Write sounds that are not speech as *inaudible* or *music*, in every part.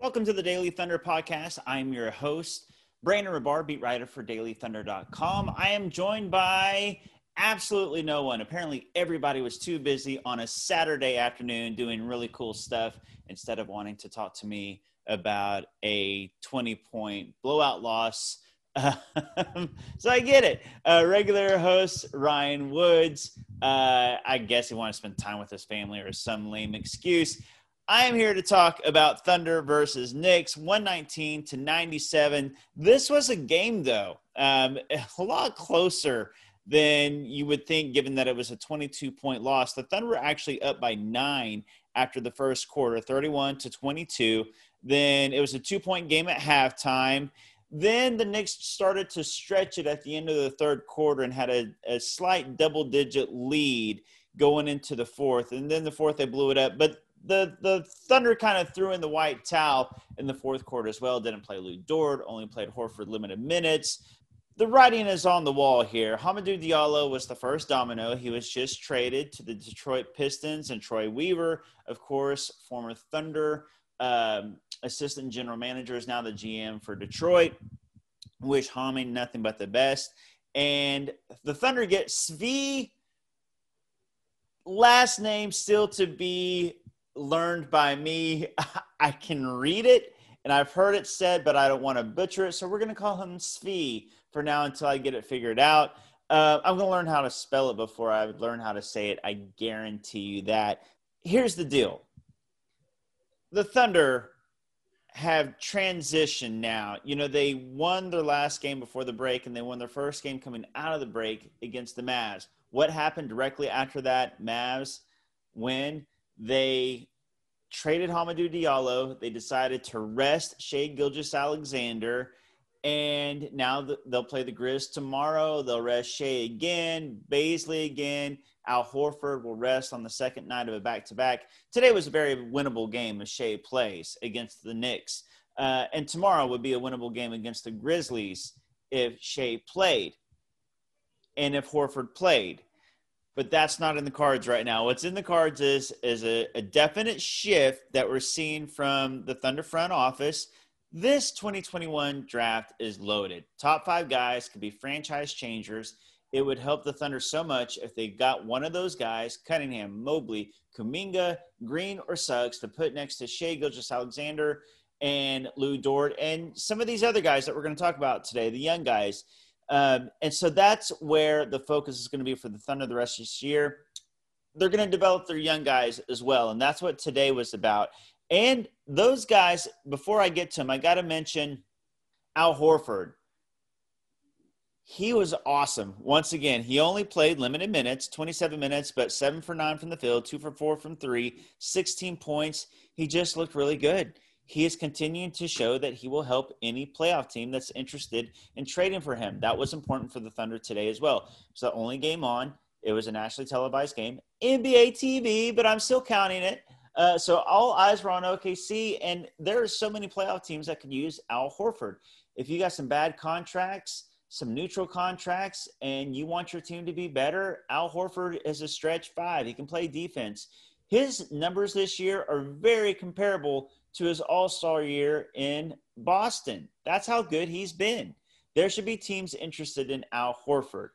Welcome to the Daily Thunder podcast. I'm your host, Brandon Rahbar, beat writer for dailythunder.com. I am joined by absolutely no one. Apparently, everybody was too busy on a Saturday afternoon doing really cool stuff instead of wanting to talk to me about a 20 point blowout loss. *laughs* so I get it. Uh, regular host Ryan Woods. Uh, I guess he wanted to spend time with his family or some lame excuse. I am here to talk about Thunder versus Knicks, 119 to 97. This was a game, though, um, a lot closer than you would think, given that it was a 22 point loss. The Thunder were actually up by nine after the first quarter, 31 to 22. Then it was a two point game at halftime. Then the Knicks started to stretch it at the end of the third quarter and had a, a slight double digit lead going into the fourth. And then the fourth, they blew it up. But the the Thunder kind of threw in the white towel in the fourth quarter as well. Didn't play Lu Dort, only played Horford limited minutes. The writing is on the wall here. Hamidou Diallo was the first domino. He was just traded to the Detroit Pistons, and Troy Weaver, of course, former Thunder um, assistant general manager, is now the GM for Detroit. Wish Hami nothing but the best. And the Thunder get Svi last name still to be learned by me. *laughs* I can read it and I've heard it said, but I don't want to butcher it. So we're going to call him Svi for now until I get it figured out. Uh, I'm going to learn how to spell it before I learn how to say it. I guarantee you that. Here's the deal the Thunder have transitioned now. You know, they won their last game before the break and they won their first game coming out of the break against the Mavs. What happened directly after that Mavs win? They traded Hamidou Diallo. They decided to rest Shai Gilgeous-Alexander. And now they'll play the Grizz tomorrow. They'll rest Shai again, Bazley again. Al Horford will rest on the second night of a back to back. Today was a very winnable game as Shai plays against the Knicks. Uh, and tomorrow would be a winnable game against the Grizzlies if Shai played and if Horford played but that's not in the cards right now. What's in the cards is is a, a, definite shift that we're seeing from the Thunder front office. This 2021 draft is loaded. Top five guys could be franchise changers. It would help the Thunder so much if they got one of those guys, Cunningham, Mobley, Kuminga, Green, or Suggs, to put next to Shai Gilgeous-Alexander and Lu Dort and some of these other guys that we're going to talk about today, the young guys um, and so that's where the focus is going to be for the Thunder the rest of this year. They're going to develop their young guys as well. And that's what today was about. And those guys, before I get to them, I got to mention Al Horford. He was awesome. Once again, he only played limited minutes, 27 minutes, but seven for nine from the field, two for four from three, 16 points. He just looked really good he is continuing to show that he will help any playoff team that's interested in trading for him. That was important for the Thunder today as well. It's the only game on. It was a nationally televised game, NBA TV, but I'm still counting it. Uh, so all eyes were on OKC, and there are so many playoff teams that could use Al Horford. If you got some bad contracts, some neutral contracts, and you want your team to be better, Al Horford is a stretch five. He can play defense. His numbers this year are very comparable to his All Star year in Boston. That's how good he's been. There should be teams interested in Al Horford.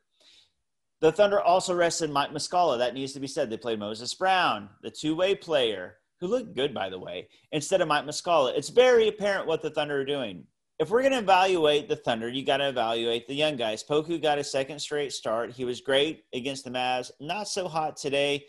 The Thunder also rested Mike Muscala. That needs to be said. They played Moses Brown, the two way player, who looked good, by the way, instead of Mike Muscala. It's very apparent what the Thunder are doing. If we're going to evaluate the Thunder, you got to evaluate the young guys. Poku got a second straight start. He was great against the Mavs. Not so hot today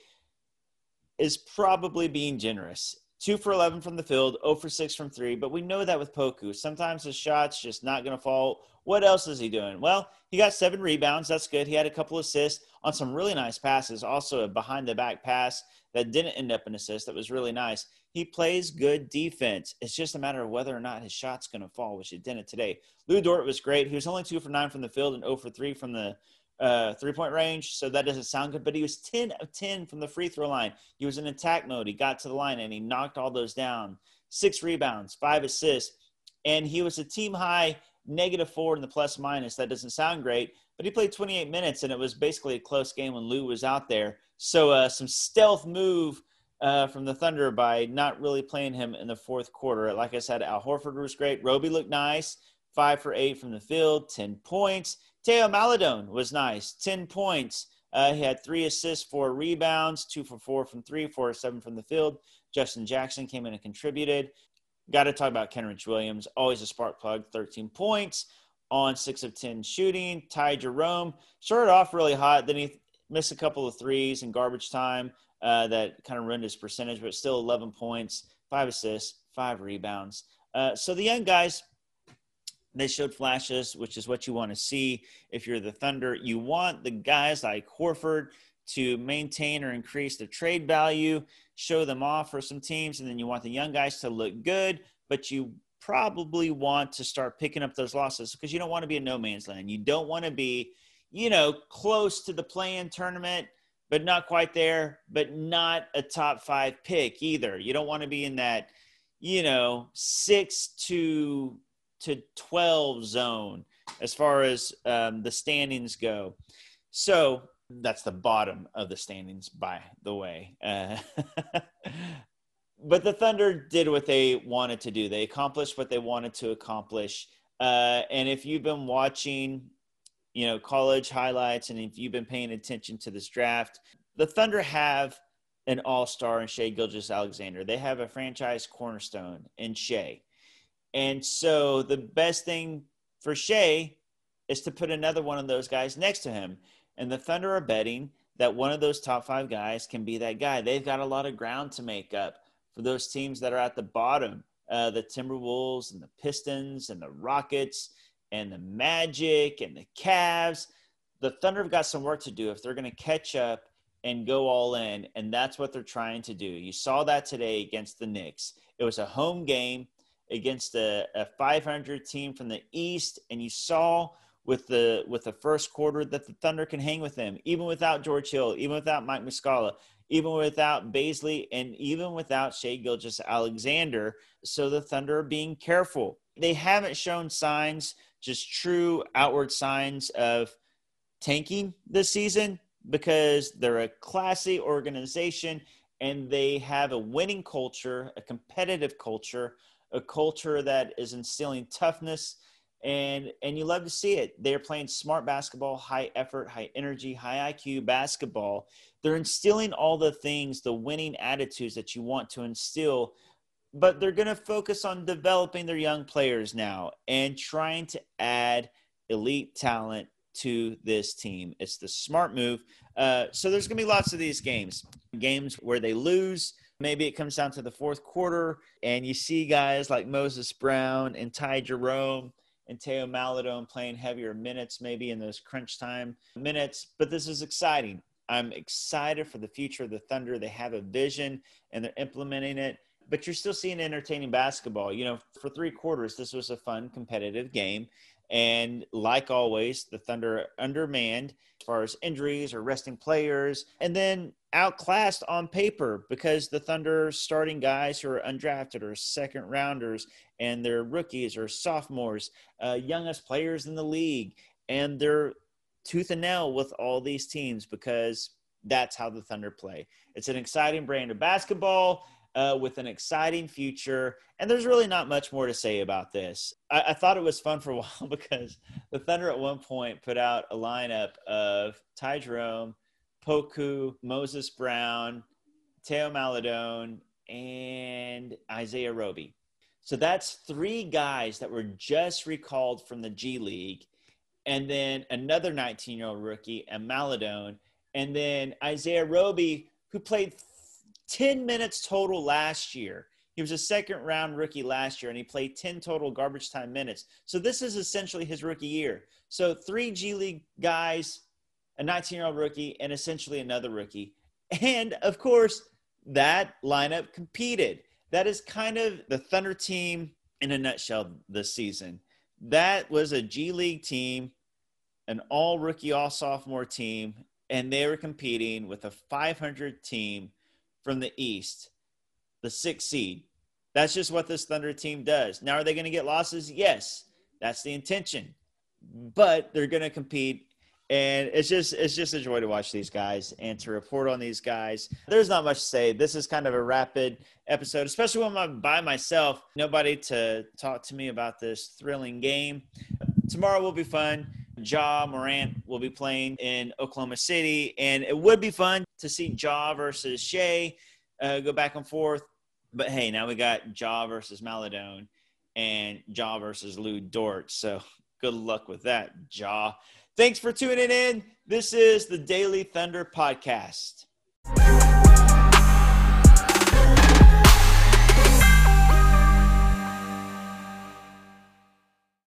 is probably being generous two for 11 from the field, 0 for 6 from three. But we know that with Poku, sometimes his shot's just not going to fall. What else is he doing? Well, he got seven rebounds. That's good. He had a couple assists on some really nice passes. Also, a behind the back pass that didn't end up an assist that was really nice. He plays good defense. It's just a matter of whether or not his shot's going to fall, which it didn't today. Lu Dort was great. He was only two for nine from the field and 0 for three from the uh, three point range, so that doesn't sound good. But he was 10 of 10 from the free throw line. He was in attack mode. He got to the line and he knocked all those down. Six rebounds, five assists, and he was a team high negative four in the plus minus. That doesn't sound great, but he played 28 minutes and it was basically a close game when Lu was out there. So uh, some stealth move uh, from the Thunder by not really playing him in the fourth quarter. Like I said, Al Horford was great. Roby looked nice, five for eight from the field, 10 points. Theo Maledon was nice, 10 points. Uh, he had three assists, four rebounds, two for four from three, four seven from the field. Justin Jackson came in and contributed. Got to talk about Kenrich Williams, always a spark plug, 13 points on six of 10 shooting. Ty Jerome started off really hot, then he missed a couple of threes in garbage time uh, that kind of ruined his percentage, but still 11 points, five assists, five rebounds. Uh, so the young guys, they showed flashes, which is what you want to see if you're the Thunder. You want the guys like Horford to maintain or increase the trade value, show them off for some teams, and then you want the young guys to look good, but you probably want to start picking up those losses because you don't want to be in no man's land. You don't want to be, you know, close to the play-in tournament, but not quite there, but not a top five pick either. You don't want to be in that, you know, six to to twelve zone as far as um, the standings go. So that's the bottom of the standings, by the way. Uh, *laughs* but the Thunder did what they wanted to do. They accomplished what they wanted to accomplish. Uh, and if you've been watching, you know, college highlights, and if you've been paying attention to this draft, the Thunder have an all-star in Shai Gilgeous-Alexander. They have a franchise cornerstone in Shai. And so the best thing for Shai is to put another one of those guys next to him. And the Thunder are betting that one of those top five guys can be that guy. They've got a lot of ground to make up for those teams that are at the bottom uh, the Timberwolves and the Pistons and the Rockets and the Magic and the Cavs. The Thunder have got some work to do if they're going to catch up and go all in. And that's what they're trying to do. You saw that today against the Knicks. It was a home game against a, a 500 team from the East. And you saw with the with the first quarter that the Thunder can hang with them, even without George Hill, even without Mike Muscala, even without Bazley, and even without Shai Gilgeous-Alexander. So the Thunder are being careful. They haven't shown signs, just true outward signs of tanking this season because they're a classy organization and they have a winning culture, a competitive culture, a culture that is instilling toughness and and you love to see it. They're playing smart basketball, high effort, high energy, high IQ basketball. They're instilling all the things, the winning attitudes that you want to instill, but they're going to focus on developing their young players now and trying to add elite talent to this team. It's the smart move. Uh, so there's going to be lots of these games, games where they lose. Maybe it comes down to the fourth quarter, and you see guys like Moses Brown and Ty Jerome and Theo Maledon playing heavier minutes, maybe in those crunch time minutes. But this is exciting. I'm excited for the future of the Thunder. They have a vision and they're implementing it. But you're still seeing entertaining basketball. You know, for three quarters, this was a fun, competitive game. And like always, the Thunder undermanned as far as injuries or resting players, and then outclassed on paper because the Thunder starting guys who are undrafted or second rounders and they're rookies or sophomores, uh, youngest players in the league, and they're tooth and nail with all these teams because that's how the Thunder play. It's an exciting brand of basketball uh, with an exciting future. And there's really not much more to say about this. I, I, thought it was fun for a *laughs* while because the Thunder at one point put out a lineup of Ty Jerome, Poku, Moses Brown, Theo Maledon, and Isaiah Roby. So that's three guys that were just recalled from the G League. And then another 19 year old rookie, and Maledon. And then Isaiah Roby, who played 10 minutes total last year. He was a second round rookie last year and he played 10 total garbage time minutes. So this is essentially his rookie year. So three G League guys, a 19 year old rookie, and essentially another rookie. And of course, that lineup competed. That is kind of the Thunder team in a nutshell this season. That was a G League team, an all rookie, all sophomore team, and they were competing with a 500 team from the East, the sixth seed. That's just what this Thunder team does. Now, are they going to get losses? Yes. That's the intention. But they're going to compete and it's just it's just a joy to watch these guys and to report on these guys there's not much to say this is kind of a rapid episode especially when i'm by myself nobody to talk to me about this thrilling game tomorrow will be fun Ja Morant will be playing in Oklahoma City, and it would be fun to see Ja versus Shai uh, go back and forth. But hey, now we got Ja versus Maledon and Ja versus Lu Dort. So good luck with that, Ja. Thanks for tuning in. This is the Daily Thunder Podcast.